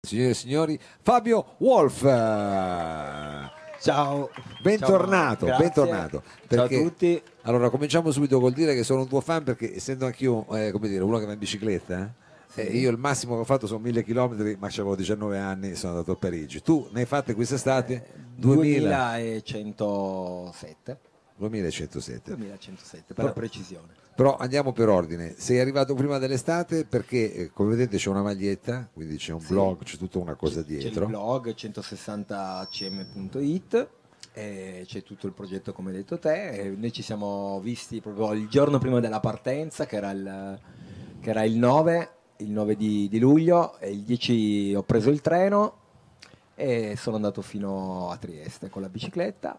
Signore e signori, Fabio Wolf. Ciao. Bentornato, Ciao, bentornato. Ciao a Perché- tutti. Allora, cominciamo subito col dire che sono un tuo fan perché essendo anch'io, eh, come dire, uno che va in bicicletta, eh, eh, io il massimo che ho fatto sono mille chilometri, ma avevo 19 anni e sono andato a Parigi. Tu ne hai fatte quest'estate? 2000, 2107. 2107. 2107 per Però- la precisione. Però andiamo per ordine. Sei arrivato prima dell'estate perché, eh, come vedete, c'è una maglietta, quindi c'è un Sì. blog, c'è tutta una cosa C'è il dietro. blog 160cm.it e c'è tutto il progetto come hai detto te. Noi ci siamo visti proprio il giorno prima della partenza, che era il, che era il 9, il 9 di, di luglio, e il 10 ho preso il treno e sono andato fino a Trieste con la bicicletta.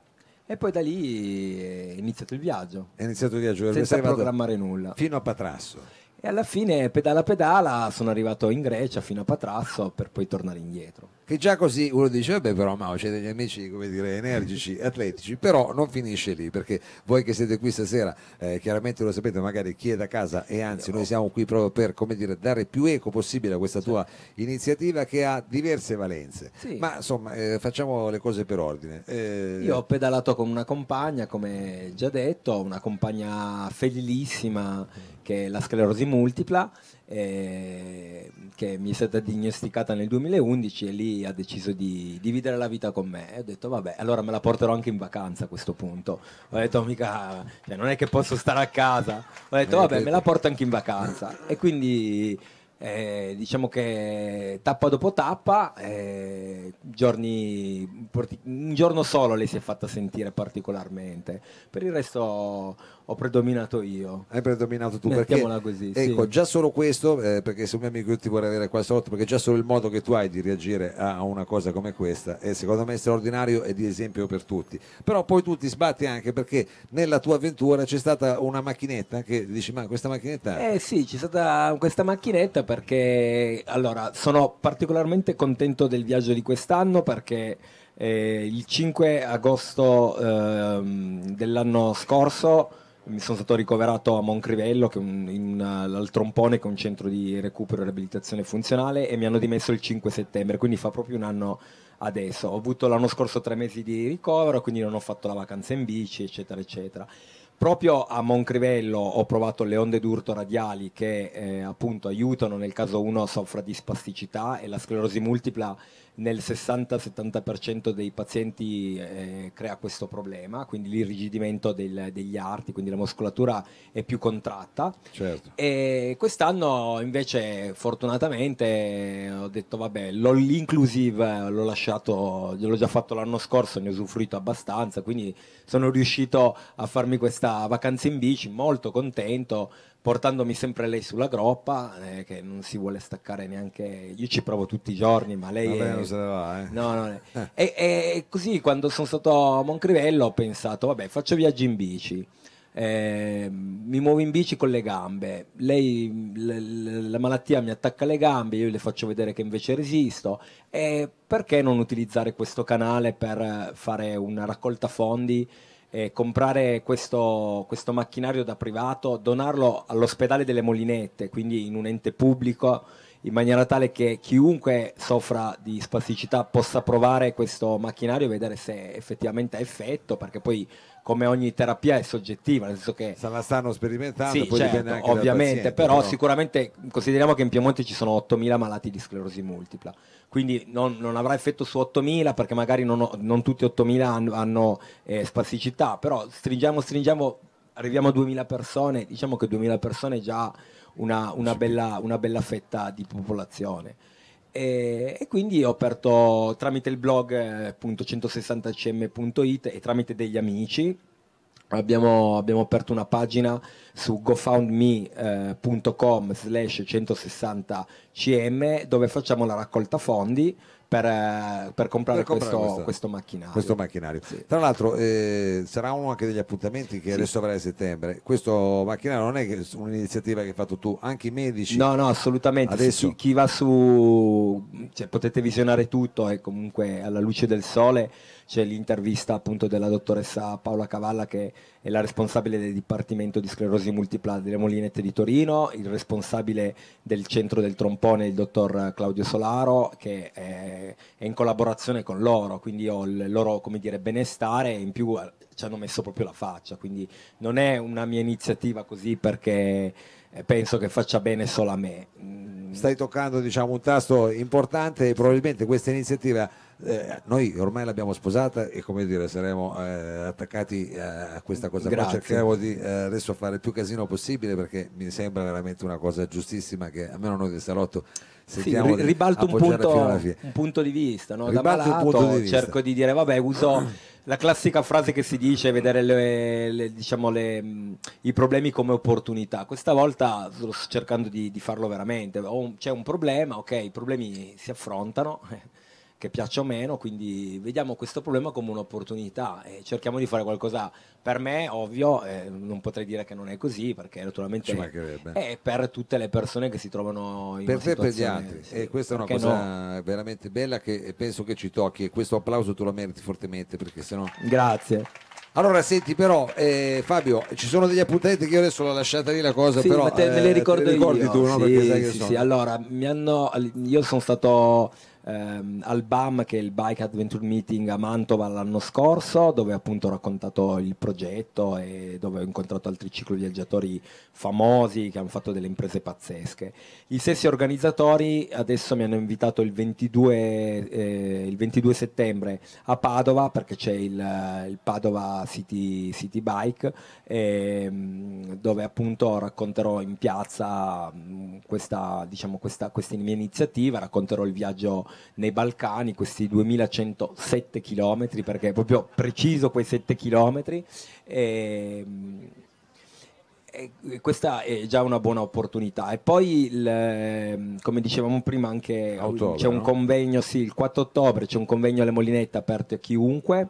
E poi da lì è iniziato il viaggio, È iniziato il viaggio senza programmare nulla. fino a Patrasso. E alla fine, pedala pedala, sono arrivato in Grecia fino a Patrasso per poi tornare indietro. Che già così uno dice, vabbè però Mao, c'è degli amici, come dire, energici, atletici, però non finisce lì, perché voi che siete qui stasera, eh, chiaramente lo sapete, magari chi è da casa e anzi noi siamo qui proprio per, come dire, dare più eco possibile a questa tua iniziativa che ha diverse valenze. Sì. Ma insomma, eh, facciamo le cose per ordine. Eh, Io ho pedalato con una compagna, come già detto, una compagna fedelissima che è la sclerosi multipla, eh, che mi è stata diagnosticata nel 2011 e lì ha deciso di dividere la vita con me. E ho detto, vabbè, allora me la porterò anche in vacanza a questo punto. Ho detto, mica, cioè, non è che posso stare a casa. Ho detto, Eh, vabbè, me la porto anche in vacanza. E quindi... eh, diciamo che tappa dopo tappa, eh, giorni, un giorno solo lei si è fatta sentire particolarmente, per il resto ho predominato io. Hai predominato tu perché Mettiamola così, sì. ecco già solo questo eh, perché se un mio amico io ti vorrei avere qua sotto perché già solo il modo che tu hai di reagire a a una cosa come questa è secondo me straordinario e di esempio per tutti però poi tu ti sbatti anche perché nella tua avventura c'è stata una macchinetta che dici ma questa macchinetta Eh sì, c'è stata questa macchinetta perché allora sono particolarmente contento del viaggio di quest'anno perché eh, il 5 agosto ehm, dell'anno scorso mi sono stato ricoverato a Moncrivello, che è un, in al Trompone, che è un centro di recupero e riabilitazione funzionale, e mi hanno dimesso il 5 settembre, quindi fa proprio un anno adesso. Ho avuto l'anno scorso tre mesi di ricovero, quindi non ho fatto la vacanza in bici, eccetera, eccetera. Proprio a Moncrivello ho provato le onde d'urto radiali che eh, appunto aiutano nel caso uno soffra di spasticità e la sclerosi multipla nel 60-70% dei pazienti eh, crea questo problema, quindi l'irrigidimento del- degli arti, quindi la muscolatura è più contratta. certo E quest'anno invece fortunatamente ho detto vabbè, l'ho- l'inclusive l'ho lasciato, gliel'ho già fatto l'anno scorso, ne ho usufruito abbastanza, quindi sono riuscito a farmi questa vacanza in bici, molto contento, portandomi sempre lei sulla groppa, eh, che non si vuole staccare neanche, io ci provo tutti i giorni, ma lei Vabbè, è- non se ne va eh. No, no, e, e così quando sono stato a Moncrivello ho pensato, vabbè, faccio viaggi in bici, eh, mi muovo in bici con le gambe, lei, l- la malattia mi attacca le gambe, io le faccio vedere che invece resisto, e perché non utilizzare questo canale per eh, fare una raccolta fondi? E comprare questo, questo macchinario da privato, donarlo all'ospedale delle Molinette, quindi in un ente pubblico, in maniera tale che chiunque soffra di spasticità possa provare questo macchinario e vedere se effettivamente ha effetto, perché poi come ogni terapia è soggettiva, nel senso che se la stanno sperimentando sì, poi certo, dipende anche ovviamente, paziente, però, sicuramente consideriamo che in Piemonte ci sono 8.000 malati di sclerosi multipla, quindi non, non avrà effetto su 8.000 perché magari non, non tutti 8.000 hanno, hanno, eh, spasticità, però stringiamo, stringiamo, arriviamo a 2.000 persone, diciamo che 2.000 persone è già una, una bella, una bella fetta di popolazione. E, e quindi ho aperto tramite il blog eh, appunto 160cm.it e tramite degli amici. Abbiamo, abbiamo aperto una pagina su gofundme.com slash 160cm dove facciamo la raccolta fondi per, eh, per comprare, Per comprare questo, questo- questo macchinario. questo macchinario. Sì. Tra l'altro eh, sarà uno anche degli appuntamenti che Sì. adesso avrai a settembre. Questo macchinario non è che un'iniziativa che hai fatto tu, anche i medici. No, no, assolutamente. Adesso- Chi, chi va su, cioè, potete visionare tutto e comunque alla luce del sole c'è l'intervista appunto della dottoressa Paola Cavalla che è la responsabile del Dipartimento di Sclerosi Multipla delle Molinette di Torino, il responsabile del centro del trompone, il dottor Claudio Solaro, che è, in collaboraone con loro, quindi ho il loro come dire, benestare e in più eh, ci hanno messo proprio la faccia, quindi non è una mia iniziativa così perché eh, penso che faccia bene solo a me. Stai toccando diciamo, un tasto importante e probabilmente questa iniziativa eh, noi ormai l'abbiamo sposata e come dire saremo eh, attaccati eh, a questa cosa qua cercheremo di eh, adesso fare il più casino possibile perché mi sembra veramente una cosa giustissima che almeno noi del salotto sentiamo sì, ribalto un punto, un punto, di vista no? da malato di vista. cerco di dire vabbè uso la classica frase che si dice vedere le, le, diciamo le, i problemi come opportunità. Questa volta sto cercando di, di farlo veramente. C'è un problema ok i problemi si affrontano che piaccia o meno, quindi vediamo questo problema come un'opportunità e cerchiamo di fare qualcosa. Per me, ovvio, eh, non potrei dire che non è così, perché naturalmente è per tutte le persone che si trovano in per te e per gli altri. Sì, e questa è una cosa no? veramente bella che penso che ci tocchi e questo applauso tu lo meriti fortemente perché sennò... Grazie. Allora, senti, però, eh, Fabio, ci sono degli appuntamenti che io adesso l'ho lasciata lì la cosa, sì, però. Te, me le ricordo te ricordi io. tu, no? Sì, sì, sì. Allora, mi hanno, io sono stato ehm, al BAM che è il Bike Adventure Meeting a Mantova l'anno scorso dove appunto ho raccontato il progetto e dove ho incontrato altri cicloviaggiatori famosi che hanno fatto delle imprese pazzesche. I stessi organizzatori adesso mi hanno invitato il 22, eh, il 22 settembre a Padova perché c'è il, il Padova City, City Bike ehm, dove appunto racconterò in piazza questa, diciamo, questa, questa mia iniziativa, racconterò il viaggio nei Balcani, questi 2107 km, perché è proprio preciso quei 7 km. E, e questa è già una buona opportunità. E poi, il, come dicevamo prima, anche Autobre, c'è un no? convegno, sì, il 4 ottobre c'è un convegno alle Molinette aperto a chiunque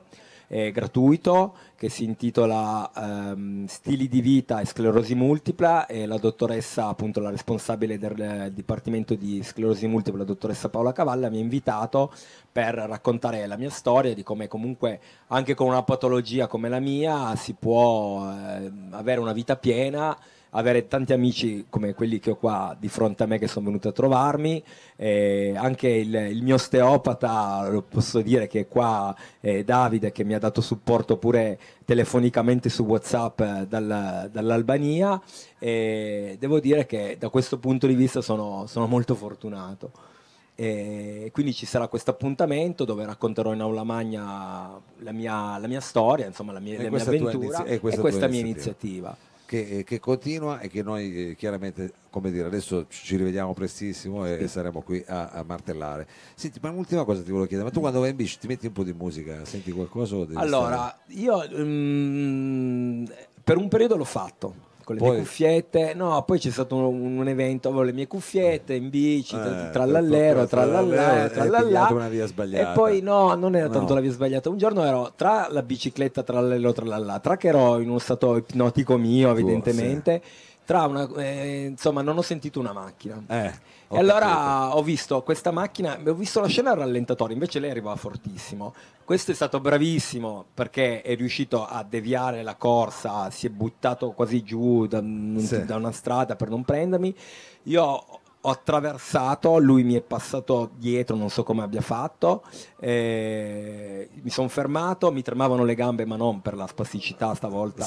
eh, gratuito che si intitola ehm, Stili di vita e sclerosi multipla e la dottoressa, appunto la responsabile del Dipartimento di sclerosi multipla, la dottoressa Paola Cavalla, mi ha invitato per raccontare la mia storia di come comunque anche con una patologia come la mia si può eh, avere una vita piena avere tanti amici come quelli che ho qua di fronte a me che sono venuti a trovarmi, eh, anche il, il, mio osteopata, lo posso dire che è qua eh, Davide che mi ha dato supporto pure telefonicamente su Whatsapp eh, dal, dall'Albania e devo dire che da questo punto di vista sono, sono molto fortunato. E quindi ci sarà questo appuntamento dove racconterò in aula magna la mia, la mia storia, insomma la mia, la mia avventura inizi- e questa, e questa mia iniziativa. iniziativa che, che, continua e che noi eh, chiaramente, come dire, adesso ci rivediamo prestissimo e, e saremo qui a, a, martellare. Senti, ma un'ultima cosa ti volevo chiedere, ma tu quando vai in bici ti metti un po' di musica, senti qualcosa? allora, stare... io um, per un periodo l'ho fatto con le poi... mie cuffiette. No, poi c'è stato un, un evento, avevo le mie cuffiette in bici, eh, tra l'allero, tra l'allà, tra l'allà. una via sbagliata. E poi no, non era tanto no. la via sbagliata. Un giorno ero tra la bicicletta, tra l'allero, tra che ero in uno stato ipnotico mio, evidentemente. Sì tra una, eh, insomma non ho sentito una macchina eh, e allora capito. ho visto questa macchina ho visto la scena al rallentatore invece lei arrivava fortissimo questo è stato bravissimo perché è riuscito a deviare la corsa si è buttato quasi giù da, sì. da una strada per non prendermi io ho attraversato, lui mi è passato dietro, non so come abbia fatto, eh, mi sono fermato, mi tremavano le gambe ma non per la spasticità stavolta,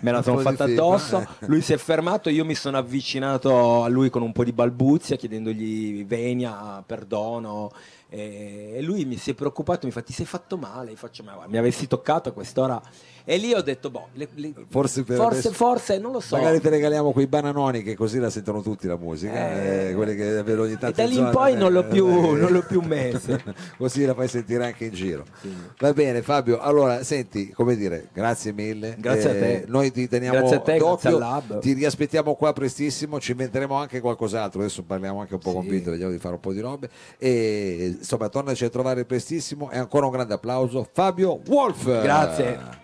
me la sono fatta addosso, eh. lui si è fermato, io mi sono avvicinato a lui con un po' di balbuzia chiedendogli venia, perdono e lui mi si è preoccupato, mi fa ti sei fatto male, faccio, ma mi avessi toccato a quest'ora e lì ho detto, boh, le, le, forse, forse, forse, non lo so. Magari ti regaliamo quei bananoni che così la sentono tutti la musica. Eh, eh, quelli che ogni tanto e da lì in poi non l'ho più, eh, non l'ho più messo. così la fai sentire anche in giro. Sì. Va bene Fabio, allora senti, come dire, grazie mille. Grazie a te. Eh, noi ti teniamo grazie a te, d'occhio, ti riaspettiamo qua prestissimo, ci inventeremo anche qualcos'altro, adesso parliamo anche un po' sì. con Vito, vediamo di fare un po' di robe. E insomma, tornaci a trovare prestissimo e ancora un grande applauso. Fabio Wolf. Grazie.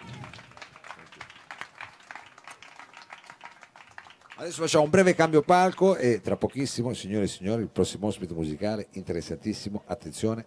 Adesso facciamo un breve cambio palco e tra pochissimo, signore e signori, il prossimo ospite musicale interessantissimo. Attenzione.